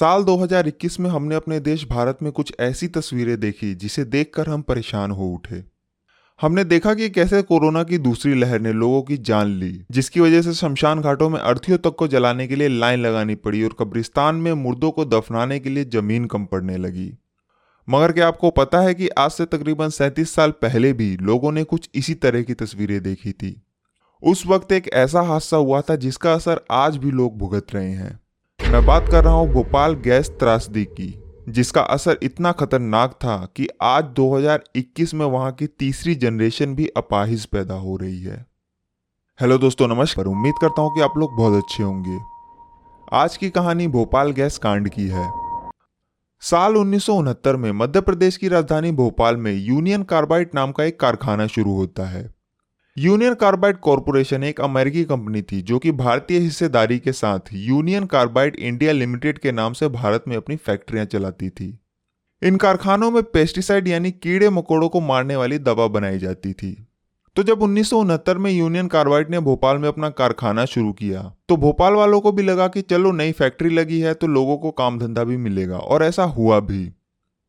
साल 2021 में हमने अपने देश भारत में कुछ ऐसी तस्वीरें देखी जिसे देखकर हम परेशान हो उठे। हमने देखा कि कैसे कोरोना की दूसरी लहर ने लोगों की जान ली, जिसकी वजह से शमशान घाटों में अर्थियों तक को जलाने के लिए लाइन लगानी पड़ी और कब्रिस्तान में मुर्दों को दफनाने के लिए ज़मीन कम पड़ने लगी। मगर क्या आपको पता है कि आज से तकरीबन सैंतीस साल पहले भी लोगों ने कुछ इसी तरह की तस्वीरें देखी थी। उस वक्त एक ऐसा हादसा हुआ था जिसका असर आज भी लोग भुगत रहे हैं। मैं बात कर रहा हूँ भोपाल गैस त्रासदी की, जिसका असर इतना खतरनाक था कि आज 2021 में वहाँ की तीसरी जनरेशन भी अपाहिज पैदा हो रही है। हेलो दोस्तों, नमस्कार। उम्मीद करता हूँ कि आप लोग बहुत अच्छे होंगे। आज की कहानी भोपाल गैस कांड की है। साल उन्नीस सौ उनहत्तर में मध्य प्रदेश की राजधानी भोपाल में यूनियन कार्बाइड नाम का एक कारखाना शुरू होता है। यूनियन कार्बाइड कॉरपोरेशन एक अमेरिकी कंपनी थी जो कि भारतीय हिस्सेदारी के साथ यूनियन कार्बाइड इंडिया लिमिटेड के नाम से भारत में अपनी फैक्ट्रियाँ चलाती थी। इन कारखानों में पेस्टिसाइड यानी कीड़े मकोड़ों को मारने वाली दवा बनाई जाती थी। तो जब उन्नीस सौ उनहत्तर में यूनियन कार्बाइड ने भोपाल में अपना कारखाना शुरू किया तो भोपाल वालों को भी लगा कि चलो नई फैक्ट्री लगी है तो लोगों को काम धंधा भी मिलेगा, और ऐसा हुआ भी।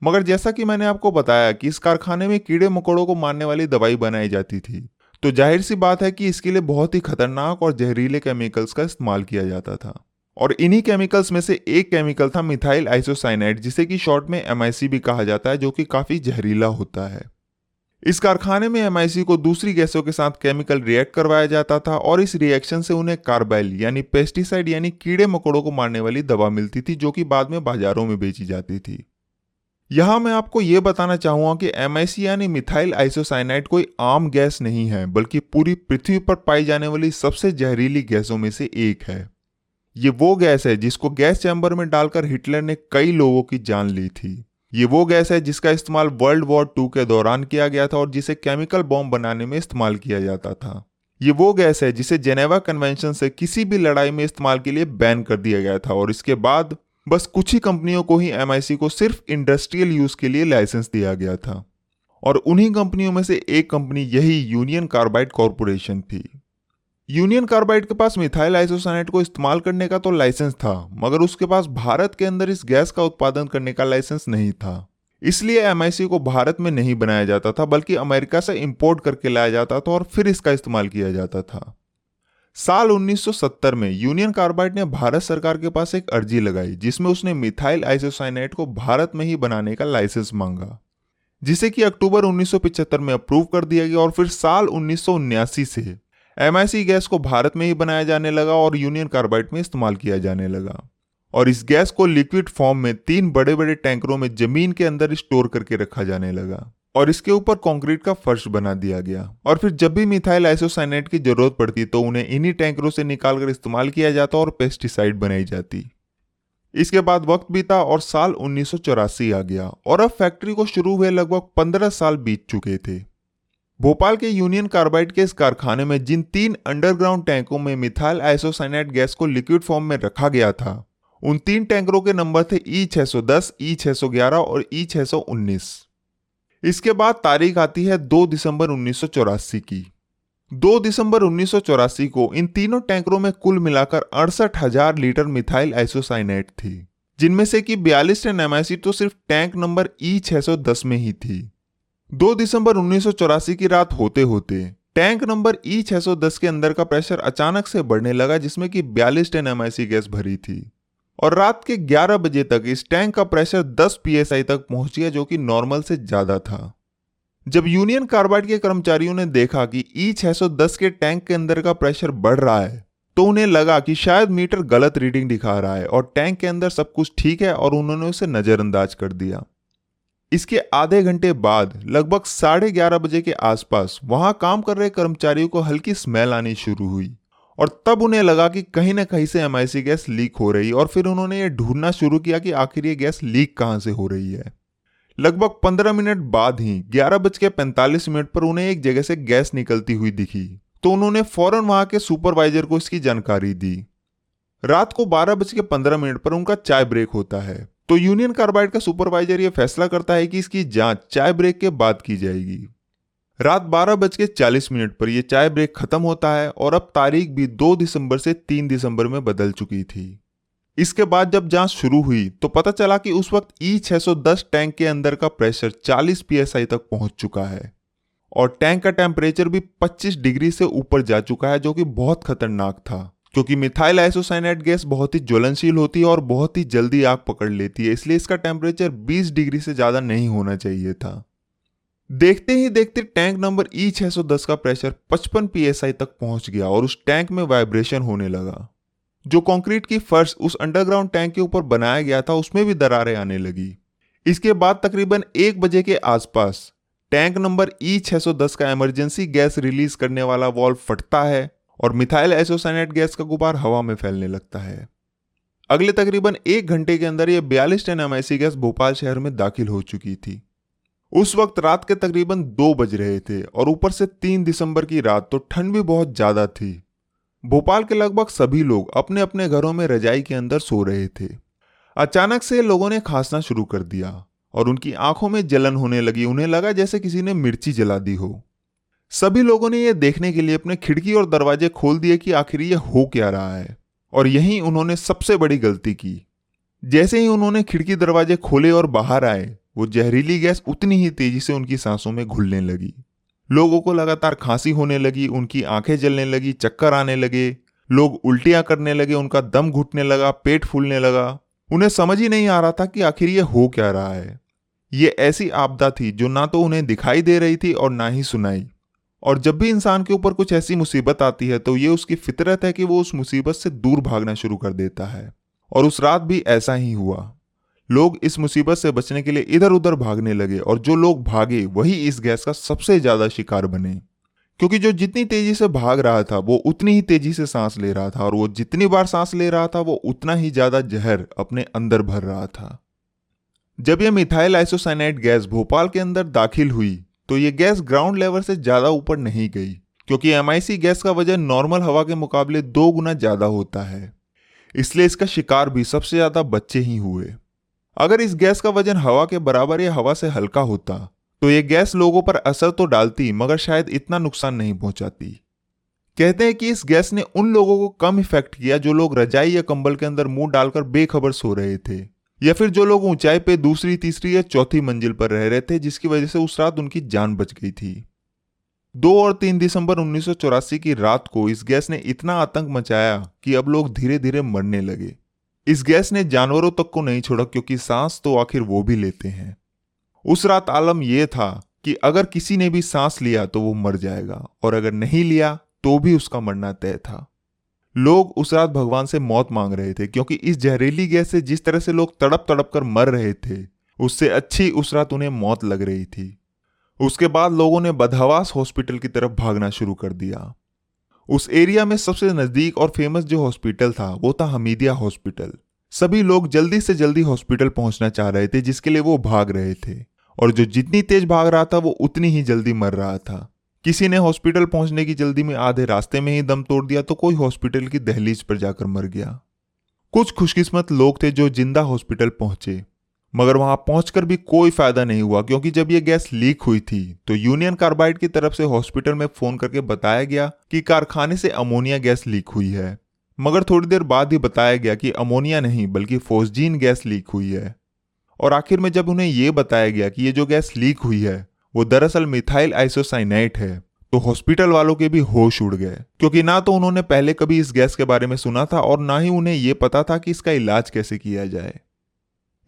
मगर जैसा कि मैंने आपको बताया कि इस कारखाने में कीड़े मकोड़ों को मारने वाली दवाई बनाई जाती थी तो ज़ाहिर सी बात है कि इसके लिए बहुत ही खतरनाक और जहरीले केमिकल्स का इस्तेमाल किया जाता था। और इन्हीं केमिकल्स में से एक केमिकल था मिथाइल आइसोसाइनाइड, जिसे कि शॉर्ट में एमआईसी भी कहा जाता है, जो कि काफ़ी जहरीला होता है। इस कारखाने में एमआईसी को दूसरी गैसों के साथ केमिकल रिएक्ट करवाया जाता था और इस रिएक्शन से उन्हें कार्बाइल, यानी पेस्टिसाइड, यानी कीड़े मकोड़ों को मारने वाली दवा मिलती थी, जो कि बाद में बाजारों में बेची जाती थी। यहाँ मैं आपको यह बताना चाहूँगा कि एम यानी मिथाइल आइसोसाइनाइड कोई आम गैस नहीं है, बल्कि पूरी पृथ्वी पर पाई जाने वाली सबसे जहरीली गैसों में से एक है। ये वो गैस है जिसको गैस चैम्बर में डालकर हिटलर ने कई लोगों की जान ली थी। ये वो गैस है जिसका इस्तेमाल वर्ल्ड वॉर टू के दौरान किया गया था और जिसे केमिकल बॉम्ब बनाने में इस्तेमाल किया जाता था। ये वो गैस है जिसे जेनेवा कन्वेंशन से किसी भी लड़ाई में इस्तेमाल के लिए बैन कर दिया गया था और इसके बाद बस कुछ ही कंपनियों को ही एमआईसी को सिर्फ़ इंडस्ट्रियल यूज़ के लिए लाइसेंस दिया गया था। और उन्हीं कंपनियों में से एक कंपनी यही यूनियन कार्बाइड कॉरपोरेशन थी। यूनियन कार्बाइड के पास मिथाइल आइसोसाइनेट को इस्तेमाल करने का तो लाइसेंस था, मगर उसके पास भारत के अंदर इस गैस का उत्पादन करने का लाइसेंस नहीं था। इसलिए एमआईसी को भारत में नहीं बनाया जाता था, बल्कि अमेरिका से इंपोर्ट करके लाया जाता था और फिर इसका इस्तेमाल किया जाता था। साल 1970 में यूनियन कार्बाइड ने भारत सरकार के पास एक अर्जी लगाई, जिसमें उसने मिथाइल आइसोसाइनेट को भारत में ही बनाने का लाइसेंस मांगा, जिसे कि अक्टूबर 1975 में अप्रूव कर दिया गया और फिर साल उन्नीस से एम गैस को भारत में ही बनाया जाने लगा और यूनियन कार्बाइड में इस्तेमाल किया जाने लगा। और इस गैस को लिक्विड फॉर्म में तीन बड़े बड़े टैंकरों में ज़मीन के अंदर स्टोर करके रखा जाने लगा। और इसके ऊपर कंक्रीट का फर्श बना दिया गया। और फिर जब भी मिथाइल आइसोसाइनेट की ज़रूरत पड़ती तो उन्हें इन्हीं टैंकरों से निकालकर इस्तेमाल किया जाता और पेस्टिसाइड बनाई जाती। इसके बाद वक्त बीता और साल उन्नीस आ गया और अब फैक्ट्री को शुरू हुए लगभग पंद्रह साल बीत चुके थे। भोपाल के यूनियन कार्बाइड के इस कारखाने में जिन तीन अंडरग्राउंड टैंकों में मिथाइल आइसोसाइनाइड गैस को लिक्विड फॉर्म में रखा गया था उन तीन टैंकरों के नंबर थे ई e 610, ई e 611 और ई e 619। इसके बाद तारीख आती है 2 दिसंबर उन्नीस सौ चौरासी की। 2 दिसंबर उन्नीस सौ चौरासी को इन तीनों टैंकरों में कुल मिलाकर अड़सठ हज़ार लीटर मिथाइल आइसोसाइनेट थी, जिनमें से कि बयालीस टन एमआईसी तो सिर्फ़ टैंक नंबर ई 610 में ही थी। 2 दिसंबर उन्नीस सौ चौरासी की रात होते होते टैंक नंबर ई 610 के अंदर का प्रेशर अचानक से बढ़ने लगा, जिसमें कि 42 टन एमआईसी गैस भरी थी। और रात के 11 बजे तक इस टैंक का प्रेशर 10 पीएसआई तक पहुँच गया, जो कि नॉर्मल से ज़्यादा था। जब यूनियन कार्बाइड के कर्मचारियों ने देखा कि ई 610 के टैंक के अंदर का प्रेशर बढ़ रहा है तो उन्हें लगा कि शायद मीटर गलत रीडिंग दिखा रहा है और टैंक के अंदर सब कुछ ठीक है और उन्होंने उसे नजरअंदाज कर दिया। इसके आधे घंटे बाद, लगभग साढ़े ग्यारह बजे के आसपास, वहाँ काम कर रहे कर्मचारियों को हल्की स्मेल आनी शुरू हुई। और तब उन्हें लगा कि कहीं ना कहीं से एमआईसी गैस लीक हो रही और फिर उन्होंने ये ढूंढना शुरू किया कि आखिर ये गैस लीक कहाँ से हो रही है। लगभग पंद्रह मिनट बाद ही ग्यारह बज के पैंतालीस मिनट पर उन्हें एक जगह से गैस निकलती हुई दिखी तो उन्होंने फ़ौरन वहाँ के सुपरवाइजर को इसकी जानकारी दी। रात को बारह बज के पंद्रह मिनट पर उनका चाय ब्रेक होता है तो यूनियन कार्बाइड का सुपरवाइजर यह फैसला करता है कि इसकी जाँच चाय ब्रेक के बाद की जाएगी। रात बारह बज के चालीस मिनट पर यह चाय ब्रेक खत्म होता है और अब तारीख भी दो दिसंबर से तीन दिसंबर में बदल चुकी थी। इसके बाद जब जाँच शुरू हुई तो पता चला कि उस वक्त ई 610 टैंक के अंदर का प्रेशर 40 पीएसआई तक पहुँच चुका है और टैंक का टेम्परेचर भी 25 डिग्री से ऊपर जा चुका है, जो कि बहुत खतरनाक था, क्योंकि मिथाइल आइसोसाइनाइड गैस बहुत ही ज्वलनशील होती है और बहुत ही जल्दी आग पकड़ लेती है, इसलिए इसका टेम्परेचर 20 डिग्री से ज़्यादा नहीं होना चाहिए था। देखते ही देखते टैंक नंबर ई 610 का प्रेशर 55 पीएसआई तक पहुँच गया और उस टैंक में वाइब्रेशन होने लगा। जो कंक्रीट की फर्श उस अंडरग्राउंड टैंक के ऊपर बनाया गया था, उसमें भी दरारें आने लगी। इसके बाद तकरीबन एक बजे के आसपास टैंक नंबर ई 610 का इमरजेंसी गैस रिलीज़ करने वाला वॉल्व फटता है और मिथाइल एसोसाइनेट गैस का गुबार हवा में फैलने लगता है। अगले तकरीबन एक घंटे के अंदर यह बयालीस टन एमआईसी गैस भोपाल शहर में दाखिल हो चुकी थी। उस वक्त रात के तकरीबन दो बज रहे थे और ऊपर से तीन दिसंबर की रात तो ठंड भी बहुत ज़्यादा थी। भोपाल के लगभग सभी लोग अपने अपने घरों में रजाई के अंदर सो रहे थे। अचानक से लोगों ने खांसना शुरू कर दिया और उनकी आँखों में जलन होने लगी। उन्हें लगा जैसे किसी ने मिर्ची जला दी हो। सभी लोगों ने यह देखने के लिए अपने खिड़की और दरवाजे खोल दिए कि आखिर यह हो क्या रहा है और यही उन्होंने सबसे बड़ी गलती की। जैसे ही उन्होंने खिड़की दरवाजे खोले और बाहर आए वो जहरीली गैस उतनी ही तेज़ी से उनकी सांसों में घुलने लगी। लोगों को लगातार खांसी होने लगी, उनकी आँखें जलने लगी, चक्कर आने लगे, लोग उल्टियाँ करने लगे, उनका दम घुटने लगा, पेट फूलने लगा। उन्हें समझ ही नहीं आ रहा था कि आखिर ये हो क्या रहा है। ये ऐसी आपदा थी जो ना तो उन्हें दिखाई दे रही थी और ना ही सुनाई। और जब भी इंसान के ऊपर कुछ ऐसी मुसीबत आती है तो ये उसकी फितरत है कि वो उस मुसीबत से दूर भागना शुरू कर देता है। और उस रात भी ऐसा ही हुआ। लोग इस मुसीबत से बचने के लिए इधर उधर भागने लगे और जो लोग भागे, वही इस गैस का सबसे ज़्यादा शिकार बने। क्योंकि जो जितनी तेज़ी से भाग रहा था, वो उतनी ही तेज़ी से सांस ले रहा था और वो जितनी बार सांस ले रहा था, वो उतना ही ज़्यादा जहर अपने अंदर भर रहा था। जब यह मिथाइल आइसोसाइनाइड गैस भोपाल के अंदर दाखिल हुई तो ये गैस ग्राउंड लेवल से ज़्यादा ऊपर नहीं गई, क्योंकि एमआईसी गैस का वज़न नॉर्मल हवा के मुकाबले दो गुना ज़्यादा होता है। इसलिए इसका शिकार भी सबसे ज़्यादा बच्चे ही हुए। अगर इस गैस का वज़न हवा के बराबर या हवा से हल्का होता तो ये गैस लोगों पर असर तो डालती, मगर शायद इतना नुकसान नहीं पहुंचाती। कहते हैं कि इस गैस ने उन लोगों को कम इफ़ेक्ट किया जो लोग रजाई या कंबल के अंदर मुँह डालकर बेखबर सो रहे थे, या फिर जो लोग ऊंचाई पे दूसरी, तीसरी या चौथी मंजिल पर रह रहे थे, जिसकी वजह से उस रात उनकी जान बच गई थी। दो और तीन दिसंबर उन्नीस सौ चौरासी की रात को इस गैस ने इतना आतंक मचाया कि अब लोग धीरे धीरे मरने लगे। इस गैस ने जानवरों तक को नहीं छोड़ा क्योंकि सांस तो आखिर वो भी लेते हैं। उस रात आलम यह था कि अगर किसी ने भी सांस लिया तो वो मर जाएगा और अगर नहीं लिया तो भी उसका मरना तय था। लोग उस रात भगवान से मौत मांग रहे थे क्योंकि इस जहरीली गैस से जिस तरह से लोग तड़प तड़प कर मर रहे थे, उससे अच्छी उस रात उन्हें मौत लग रही थी। उसके बाद लोगों ने बदहवास हॉस्पिटल की तरफ़ भागना शुरू कर दिया। उस एरिया में सबसे नज़दीक और फ़ेमस जो हॉस्पिटल था, वो था हमीदिया हॉस्पिटल सभी लोग जल्दी से जल्दी हॉस्पिटल पहुँचना चाह रहे थे, जिसके लिए वो भाग रहे थे। और जो जितनी तेज भाग रहा था, वो उतनी ही जल्दी मर रहा था। किसी ने हॉस्पिटल पहुँचने की जल्दी में आधे रास्ते में ही दम तोड़ दिया तो कोई हॉस्पिटल की दहलीज पर जाकर मर गया। कुछ खुशकिस्मत लोग थे जो ज़िंदा हॉस्पिटल पहुँचे। मगर वहाँ पहुंचकर भी कोई फ़ायदा नहीं हुआ, क्योंकि जब ये गैस लीक हुई थी तो यूनियन कार्बाइड की तरफ़ से हॉस्पिटल में फ़ोन करके बताया गया कि कारखाने से अमोनिया गैस लीक हुई है। मगर थोड़ी देर बाद ही बताया गया कि अमोनिया नहीं, बल्कि फोस्जीन गैस लीक हुई है। और आखिर में जब उन्हें यह बताया गया कि ये जो गैस लीक हुई है, वो दरअसल मिथाइल आइसोसाइनाइट है तो हॉस्पिटल वालों के भी होश उड़ गए। क्योंकि ना तो उन्होंने पहले कभी इस गैस के बारे में सुना था, और ना ही उन्हें यह पता था कि इसका इलाज कैसे किया जाए।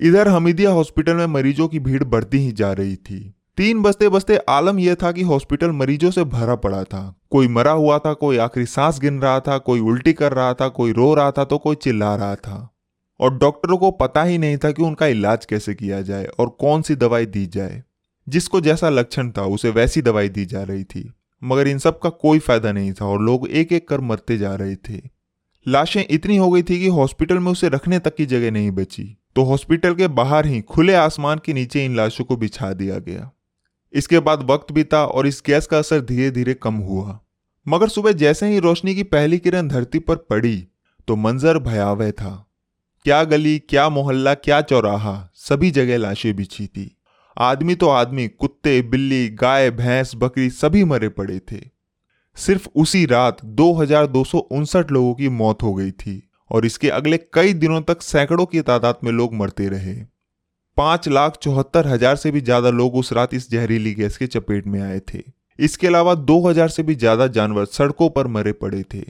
इधर हमीदिया हॉस्पिटल में मरीजों की भीड़ बढ़ती ही जा रही थी। तीन बजते बजते आलम यह था कि हॉस्पिटल मरीजों से भरा पड़ा था। कोई मरा हुआ था, कोई आखिरी सांस गिन रहा था, कोई उल्टी कर रहा था, कोई रो रहा था तो कोई चिल्ला रहा था। और डॉक्टरों को पता ही नहीं था कि उनका इलाज कैसे किया जाए और कौन सी दवाई दी जाए। जिसको जैसा लक्षण था, उसे वैसी दवाई दी जा रही थी। मगर इन सब का कोई फ़ायदा नहीं था और लोग एक एक कर मरते जा रहे थे। लाशें इतनी हो गई थी कि हॉस्पिटल में उसे रखने तक की जगह नहीं बची। तो हॉस्पिटल के बाहर ही खुले आसमान के नीचे इन लाशों को बिछा दिया गया। इसके बाद वक्त बीता और इस गैस का असर धीरे धीरे कम हुआ। मगर सुबह जैसे ही रोशनी की पहली किरण धरती पर पड़ी तो मंजर भयावह था। क्या गली, क्या मोहल्ला, क्या चौराहा, सभी जगह लाशें बिछी थी। आदमी तो आदमी, कुत्ते, बिल्ली, गाय, भैंस, बकरी सभी मरे पड़े थे। सिर्फ़ उसी रात दो हज़ार दो सौ उनसठ लोगों की मौत हो गई थी। और इसके अगले कई दिनों तक सैकड़ों की तादाद में लोग मरते रहे। पाँच लाख चौहत्तर हज़ार से भी ज़्यादा लोग उस रात इस जहरीली गैस के चपेट में आए थे। इसके अलावा दो हज़ार से भी ज़्यादा जानवर सड़कों पर मरे पड़े थे।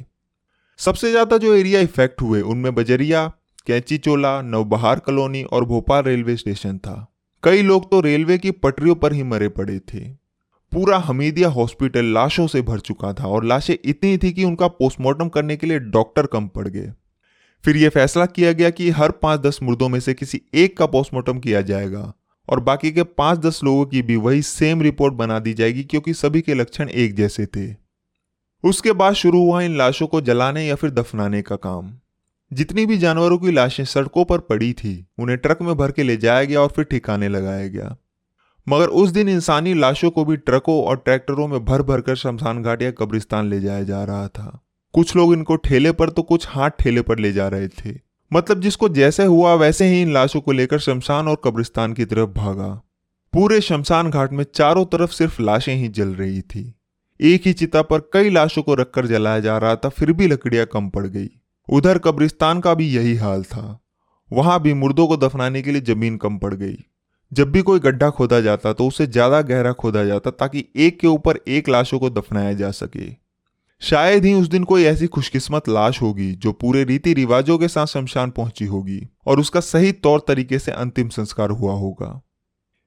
सबसे ज़्यादा जो एरिया इफ़ेक्ट हुए, उनमें बजरिया, कैंची चोला, नवबहार कॉलोनी और भोपाल रेलवे स्टेशन था। कई लोग तो रेलवे की पटरियों पर ही मरे पड़े थे। पूरा हमीदिया हॉस्पिटल लाशों से भर चुका था और लाशें इतनी थी कि उनका पोस्टमार्टम करने के लिए डॉक्टर कम पड़ गए। फिर यह फैसला किया गया कि हर पाँच दस मुर्दों में से किसी एक का पोस्टमार्टम किया जाएगा। और बाकी के पाँच दस लोगों की भी वही सेम रिपोर्ट बना दी जाएगी क्योंकि सभी के लक्षण एक जैसे थे। उसके बाद शुरू हुआ इन लाशों को जलाने या फिर दफनाने का काम। जितनी भी जानवरों की लाशें सड़कों पर पड़ी थी, उन्हें ट्रक में भर के ले जाया गया और फिर ठिकाने लगाया गया। मगर उस दिन इंसानी लाशों को भी ट्रकों और ट्रैक्टरों में भर भर कर शमशान घाट या कब्रिस्तान ले जाया जा रहा था। कुछ लोग इनको ठेले पर तो कुछ हाथ ठेले पर ले जा रहे थे। मतलब जिसको जैसे हुआ वैसे ही इन लाशों को लेकर शमशान और कब्रिस्तान की तरफ़ भागा। पूरे शमशान घाट में चारों तरफ़ सिर्फ़ लाशें ही जल रही थी। एक ही चिता पर कई लाशों को रखकर जलाया जा रहा था, फिर भी लकड़ियाँ कम पड़ गई। उधर कब्रिस्तान का भी यही हाल था। वहाँ भी मुर्दों को दफनाने के लिए ज़मीन कम पड़ गई। जब भी कोई गड्ढा खोदा जाता तो उसे ज़्यादा गहरा खोदा जाता ताकि एक के ऊपर एक लाशों को दफनाया जा सके। शायद ही उस दिन कोई ऐसी खुशकिस्मत लाश होगी जो पूरे रीति रिवाजों के साथ शमशान पहुँची होगी और उसका सही तौर तरीके से अंतिम संस्कार हुआ होगा।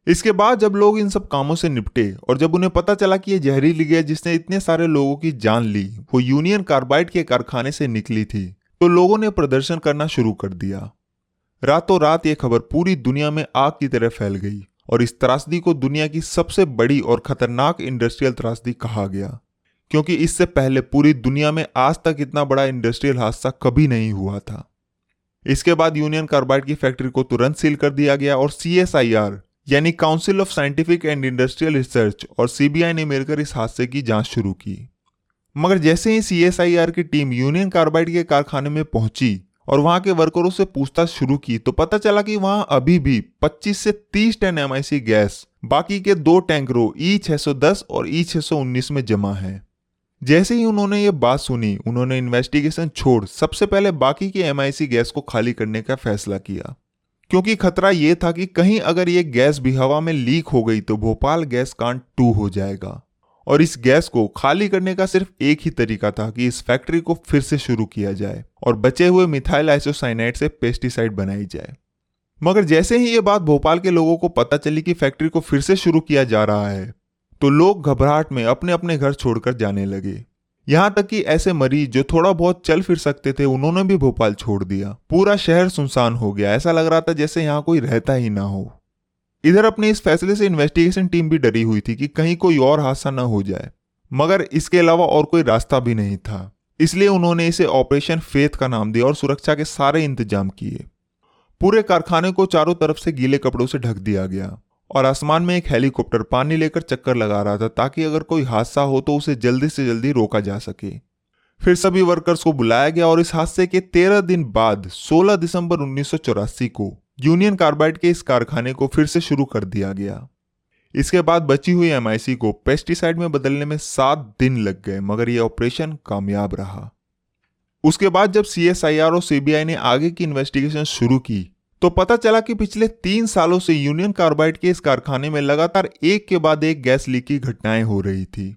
इसके बाद जब लोग इन सब कामों से निपटे और जब उन्हें पता चला कि यह जहरीली गैस जिसने इतने सारे लोगों की जान ली, वो यूनियन कार्बाइड के कारखाने से निकली थी तो लोगों ने प्रदर्शन करना शुरू कर दिया। रातों रात ये खबर पूरी दुनिया में आग की तरह फैल गई और इस त्रासदी को दुनिया की सबसे बड़ी और खतरनाक इंडस्ट्रियल त्रासदी कहा गया। क्योंकि इससे पहले पूरी दुनिया में आज तक इतना बड़ा इंडस्ट्रियल हादसा कभी नहीं हुआ था। इसके बाद यूनियन कार्बाइड की फैक्ट्री को तुरंत सील कर दिया गया और सीएसआईआर यानी council of scientific and industrial research और सीबीआई ने मिलकर इस हादसे की जाँच शुरू की। मगर जैसे ही सीएसआईआर की टीम यूनियन कार्बाइड के कारखाने में पहुँची और वहाँ के वर्करों से पूछताछ शुरू की तो पता चला कि वहाँ अभी भी 25 से 30 टन एमआईसी गैस, बाकी के दो टैंकरों ई 610 और ई 619 में जमा है। जैसे ही उन्होंने ये बात सुनी, उन्होंने इन्वेस्टिगेशन छोड़, सबसे पहले बाकी की एमआईसी गैस को खाली करने का फैसला किया। क्योंकि खतरा यह था कि कहीं अगर ये गैस भी हवा में लीक हो गई तो भोपाल गैस कांड टू हो जाएगा। और इस गैस को खाली करने का सिर्फ़ एक ही तरीका था कि इस फैक्ट्री को फिर से शुरू किया जाए और बचे हुए मिथाइल आइसोसाइनाइड से पेस्टिसाइड बनाई जाए। मगर जैसे ही ये बात भोपाल के लोगों को पता चली कि फैक्ट्री को फिर से शुरू किया जा रहा है तो लोग घबराहट में अपने अपने घर छोड़कर जाने लगे। यहाँ तक कि ऐसे मरीज़ जो थोड़ा बहुत चल फिर सकते थे, उन्होंने भी भोपाल छोड़ दिया। पूरा शहर सुनसान हो गया। ऐसा लग रहा था जैसे यहाँ कोई रहता ही ना हो। इधर अपने इस फैसले से इन्वेस्टिगेशन टीम भी डरी हुई थी कि कहीं कोई और हादसा न हो जाए। मगर इसके अलावा और कोई रास्ता भी नहीं था। इसलिए उन्होंने इसे ऑपरेशन फेथ का नाम दिया और सुरक्षा के सारे इंतज़ाम किए। पूरे कारखाने को चारों तरफ़ से गीले कपड़ों से ढक दिया गया। और आसमान में एक हेलीकॉप्टर पानी लेकर चक्कर लगा रहा था ताकि अगर कोई हादसा हो तो उसे जल्दी से जल्दी रोका जा सके। फिर सभी वर्कर्स को बुलाया गया और इस हादसे के तेरह दिन बाद 16 दिसंबर उन्नीस सौ चौरासी को, यूनियन कार्बाइड के इस कारखाने को फिर से शुरू कर दिया गया। इसके बाद बची हुई एमआईसी को पेस्टिसाइड में बदलने में सात दिन लग गए, मगर यह ऑपरेशन कामयाब रहा। उसके बाद जब सीएसआईआर और सीबीआई ने आगे की इन्वेस्टिगेशन शुरू की तो पता चला कि पिछले तीन सालों से यूनियन कार्बाइड के इस कारखाने में लगातार एक के बाद एक गैस लीक की घटनाएँ हो रही थी।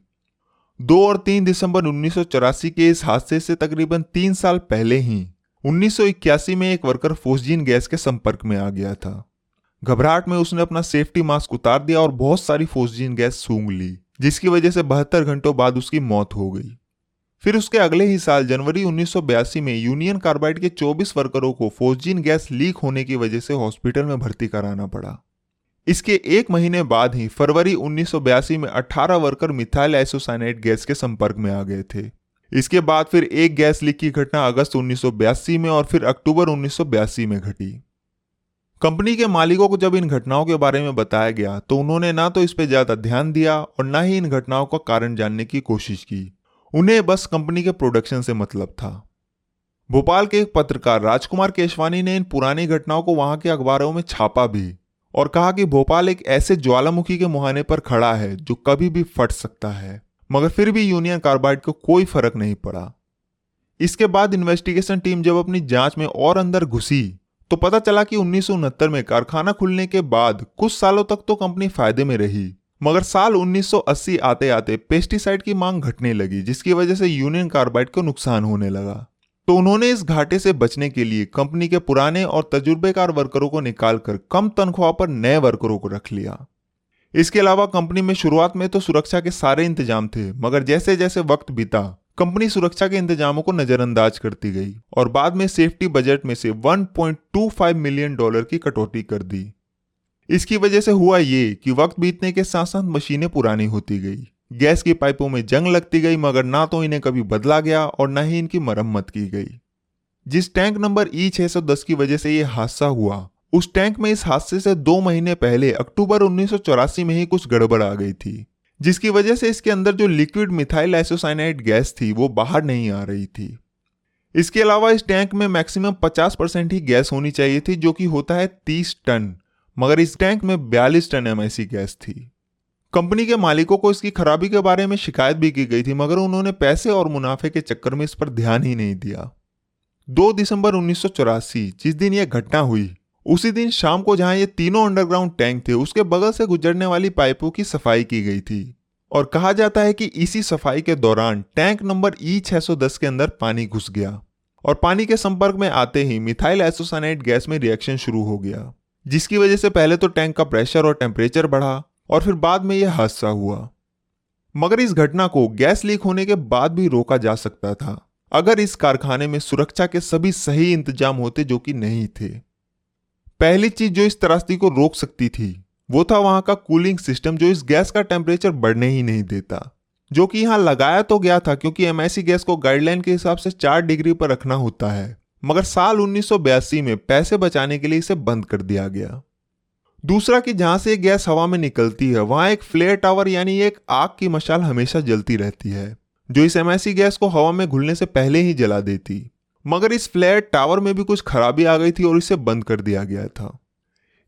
दो और तीन दिसंबर उन्नीस सौ चौरासी के इस हादसे से तकरीबन तीन साल पहले ही 1981 में एक वर्कर फोस्जीन गैस के संपर्क में आ गया था। घबराहट में उसने अपना सेफ्टी मास्क उतार दिया और बहुत सारी फोस्जीन गैस सूंघ ली, जिसकी वजह से बहत्तर घंटों बाद उसकी मौत हो गई। फिर उसके अगले ही साल जनवरी 1982 में यूनियन कार्बाइड के 24 वर्करों को फोस्जीन गैस लीक होने की वजह से हॉस्पिटल में भर्ती कराना पड़ा। इसके एक महीने बाद ही फरवरी 1982 में 18 वर्कर मिथाइल एसोसाइनाइड गैस के संपर्क में आ गए थे। इसके बाद फिर एक गैस लीक की घटना अगस्त उन्नीस सौ बयासी में और फिर अक्टूबर उन्नीस सौ बयासी में घटी। कंपनी के मालिकों को जब इन घटनाओं के बारे में बताया गया तो उन्होंने ना तो इस पर ज़्यादा ध्यान दिया और ना ही इन घटनाओं का कारण जानने की कोशिश की। उन्हें बस कंपनी के प्रोडक्शन से मतलब था। भोपाल के एक पत्रकार राजकुमार केशवानी ने इन पुरानी घटनाओं को वहाँ के अखबारों में छापा भी और कहा कि भोपाल एक ऐसे ज्वालामुखी के मुहाने पर खड़ा है जो कभी भी फट सकता है, मगर फिर भी यूनियन कार्बाइड को कोई फ़र्क नहीं पड़ा। इसके बाद इन्वेस्टिगेशन टीम जब अपनी जाँच में और अंदर घुसी तो पता चला कि उन्नीस सौ उनहत्तर में कारखाना खुलने के बाद कुछ सालों तक तो कंपनी फ़ायदे में रही। मगर साल 1980 आते आते पेस्टिसाइड की मांग घटने लगी, जिसकी वजह से यूनियन कार्बाइड को नुकसान होने लगा। तो उन्होंने इस घाटे से बचने के लिए कंपनी के पुराने और तजुर्बेकार वर्करों को निकालकर कम तनख्वाह पर नए वर्करों को रख लिया। इसके अलावा कंपनी में शुरुआत में तो सुरक्षा के सारे इंतज़ाम थे, मगर जैसे जैसे वक्त बीता, कंपनी सुरक्षा के इंतजामों को नजरअंदाज करती गई और बाद में सेफ्टी बजट में से 1.25 मिलियन डॉलर की कटौती कर दी। इसकी वजह से हुआ ये कि वक्त बीतने के साथ साथ मशीनें पुरानी होती गई। गैस की पाइपों में जंग लगती गई, मगर ना तो इन्हें कभी बदला गया और ना ही इनकी मरम्मत की गई। जिस टैंक नंबर ई e 610 की वजह से यह हादसा हुआ, उस टैंक में इस हादसे से दो महीने पहले, अक्टूबर उन्नीस सौ चौरासी में ही कुछ गड़बड़ आ गई थी, जिसकी वजह से इसके अंदर जो लिक्विड मिथाइल एसोसाइनाइड गैस थी, वो बाहर नहीं आ रही थी। इसके अलावा इस टैंक में मैक्सिमम 50 परसेंट ही गैस होनी चाहिए थी, जो कि होता है 30 टन। मगर इस टैंक में 42 टन एमआईसी गैस थी। कंपनी के मालिकों को इसकी खराबी के बारे में शिकायत भी की गई थी, मगर उन्होंने पैसे और मुनाफे के चक्कर में इस पर ध्यान ही नहीं दिया। 2 दिसंबर उन्नीस सौ चौरासी, जिस दिन यह घटना हुई, उसी दिन शाम को जहाँ ये तीनों अंडरग्राउंड टैंक थे, उसके बगल से गुजरने वाली पाइपों की सफ़ाई की गई थी। और कहा जाता है कि इसी सफ़ाई के दौरान टैंक नंबर ई e 610 के अंदर पानी घुस गया, और पानी के संपर्क में आते ही मिथाइल एसोसाइनाइड गैस में रिएक्शन शुरू हो गया। जिसकी वजह से पहले तो टैंक का प्रेशर और टेम्परेचर बढ़ा और फिर बाद में यह हादसा हुआ। मगर इस घटना को गैस लीक होने के बाद भी रोका जा सकता था, अगर इस कारखाने में सुरक्षा के सभी सही इंतज़ाम होते जो कि नहीं थे। पहली चीज़ जो इस त्रासदी को रोक सकती थी, वो था वहाँ का कूलिंग सिस्टम जो इस गैस का टेम्परेचर बढ़ने ही नहीं देता, जो कि यहाँ लगाया तो गया था क्योंकि एमआईसी गैस को गाइडलाइन के हिसाब से चार डिग्री पर रखना होता है। मगर साल उन्नीस सौ बयासी में पैसे बचाने के लिए इसे बंद कर दिया गया। दूसरा कि जहाँ से गैस हवा में निकलती है, वहाँ एक फ्लेयर टावर यानी एक आग की मशाल हमेशा जलती रहती है, जो इस एमआईसी गैस को हवा में घुलने से पहले ही जला देती। मगर इस फ्लेयर टावर में भी कुछ खराबी आ गई थी और इसे बंद कर दिया गया था।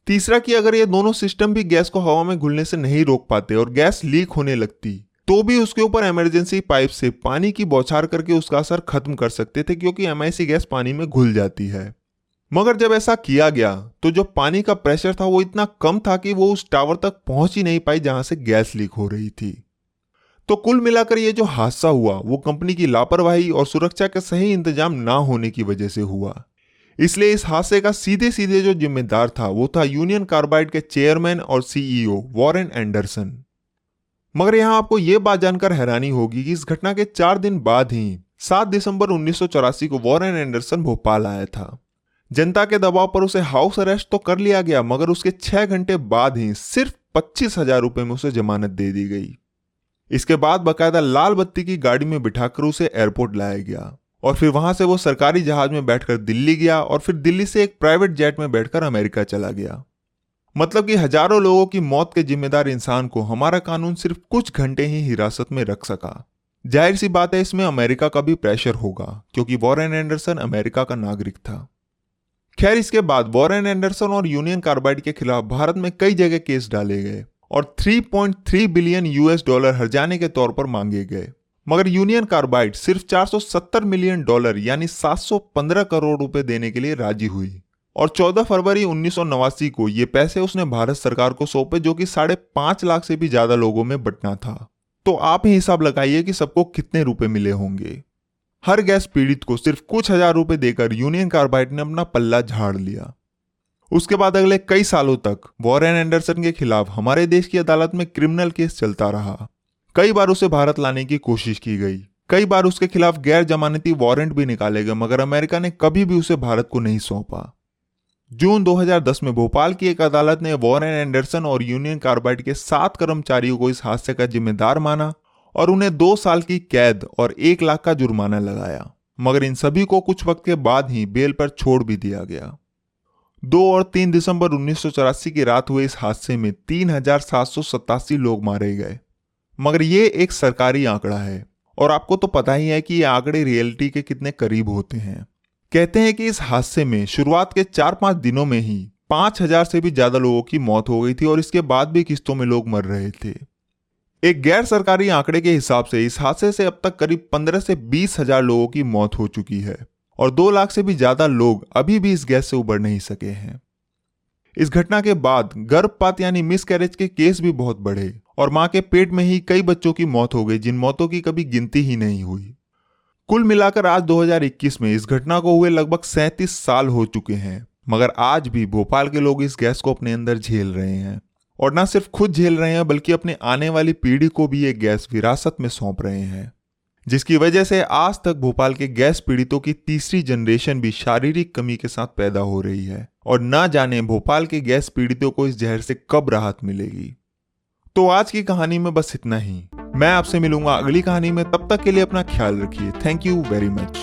तीसरा कि अगर ये दोनों सिस्टम भी गैस को हवा में घुलने से नहीं रोक पाते और गैस लीक होने लगती तो भी उसके ऊपर इमरजेंसी पाइप से पानी की बौछार करके उसका असर खत्म कर सकते थे क्योंकि एमआईसी गैस पानी में घुल जाती है। मगर जब ऐसा किया गया तो जो पानी का प्रेशर था वो इतना कम था कि वो उस टावर तक पहुँच ही नहीं पाई जहाँ से गैस लीक हो रही थी। तो कुल मिलाकर ये जो हादसा हुआ, वो कंपनी की लापरवाही और सुरक्षा के सही इंतज़ाम ना होने की वजह से हुआ। इसलिए इस हादसे का सीधे सीधे जो जिम्मेदार था, वो था यूनियन कार्बाइड के चेयरमैन और सीईओ वॉरेन एंडरसन मगर यहाँ आपको ये बात जानकर हैरानी होगी कि इस घटना के चार दिन बाद ही 7 दिसंबर उन्नीस को वॉरेन एंडरसन भोपाल आया था। जनता के दबाव पर उसे हाउस अरेस्ट तो कर लिया गया, मगर उसके छह घंटे बाद ही सिर्फ़ पच्चीस हज़ार रुपए में उसे जमानत दे दी गई। इसके बाद बकायदा लाल बत्ती की गाड़ी में बिठाकर उसे एयरपोर्ट लाया गया और फिर वहाँ से वो सरकारी जहाज़ में बैठकर दिल्ली गया और फिर दिल्ली से एक प्राइवेट जेट में बैठकर अमेरिका चला गया। मतलब कि हज़ारों लोगों की मौत के जिम्मेदार इंसान को हमारा कानून सिर्फ़ कुछ घंटे ही हिरासत में रख सका। ज़ाहिर सी बात है, इसमें अमेरिका का भी प्रेशर होगा, क्योंकि वॉरेन एंडरसन अमेरिका का नागरिक था। खैर, इसके बाद वॉरेन एंडरसन और यूनियन कार्बाइड के खिलाफ भारत में कई जगह केस डाले गए और 3.3 बिलियन यूएस डॉलर हर्जाने के तौर पर मांगे गए। मगर यूनियन कार्बाइड सिर्फ़ 470 मिलियन डॉलर यानी 715 करोड़ रुपए देने के लिए राज़ी हुई। और 14 फरवरी उन्नीस सौ नवासी को ये पैसे उसने भारत सरकार को सौंपे, जो कि साढ़े पाँच लाख से भी ज़्यादा लोगों में बटना था। तो आप ही हिसाब लगाइए कि सबको कितने रुपए मिले होंगे। हर गैस पीड़ित को सिर्फ़ कुछ हज़ार रुपए देकर यूनियन कार्बाइड ने अपना पल्ला झाड़ लिया। उसके बाद अगले कई सालों तक वॉरेन एंडरसन के खिलाफ हमारे देश की अदालत में क्रिमिनल केस चलता रहा। कई बार उसे भारत लाने की कोशिश की गई। कई बार उसके खिलाफ गैर जमानती वारंट भी निकाले गए, मगर अमेरिका ने कभी भी उसे भारत को नहीं सौंपा। जून 2010 में भोपाल की एक अदालत ने वॉरेन एंडरसन और यूनियन कार्बाइड के सात कर्मचारियों को इस हादसे का जिम्मेदार माना और उन्हें दो साल की कैद और एक लाख का जुर्माना लगाया। मगर इन सभी को कुछ वक्त के बाद ही बेल पर छोड़ भी दिया गया। दो और तीन दिसंबर उन्नीस सौ चौरासी की रात हुए इस हादसे में तीन हज़ार सात सौ सतासी लोग मारे गए। मगर ये एक सरकारी आंकड़ा है और आपको तो पता ही है कि ये आंकड़े रियलिटी के कितने करीब होते हैं। कहते हैं कि इस हादसे में शुरुआत के चार पाँच दिनों में ही पाँच हज़ार से भी ज़्यादा लोगों की मौत हो गई थी और इसके बाद भी किस्तों में लोग मर रहे थे। एक गैर सरकारी आंकड़े के हिसाब से इस हादसे से अब तक करीब 15 से बीस हज़ार लोगों की मौत हो चुकी है और दो लाख से भी ज़्यादा लोग अभी भी इस गैस से उबर नहीं सके हैं। इस घटना के बाद गर्भपात यानी मिस कैरेज के केस भी बहुत बढ़े और माँ के पेट में ही कई बच्चों की मौत हो गई, जिन मौतों की कभी गिनती ही नहीं हुई। कुल मिलाकर आज 2021 में इस घटना को हुए लगभग सैंतीस साल हो चुके हैं, मगर आज भी भोपाल के लोग इस गैस को अपने अंदर झेल रहे हैं। और न सिर्फ़ खुद झेल रहे हैं, बल्कि अपने आने वाली पीढ़ी को भी ये गैस विरासत में सौंप रहे हैं। जिसकी वजह से आज तक भोपाल के गैस पीड़ितों की तीसरी जनरेशन भी शारीरिक कमी के साथ पैदा हो रही है, और ना जाने भोपाल के गैस पीड़ितों को इस जहर से कब राहत मिलेगी। तो आज की कहानी में बस इतना ही। मैं आपसे मिलूँगा अगली कहानी में, तब तक के लिए अपना ख्याल रखिए। Thank you very much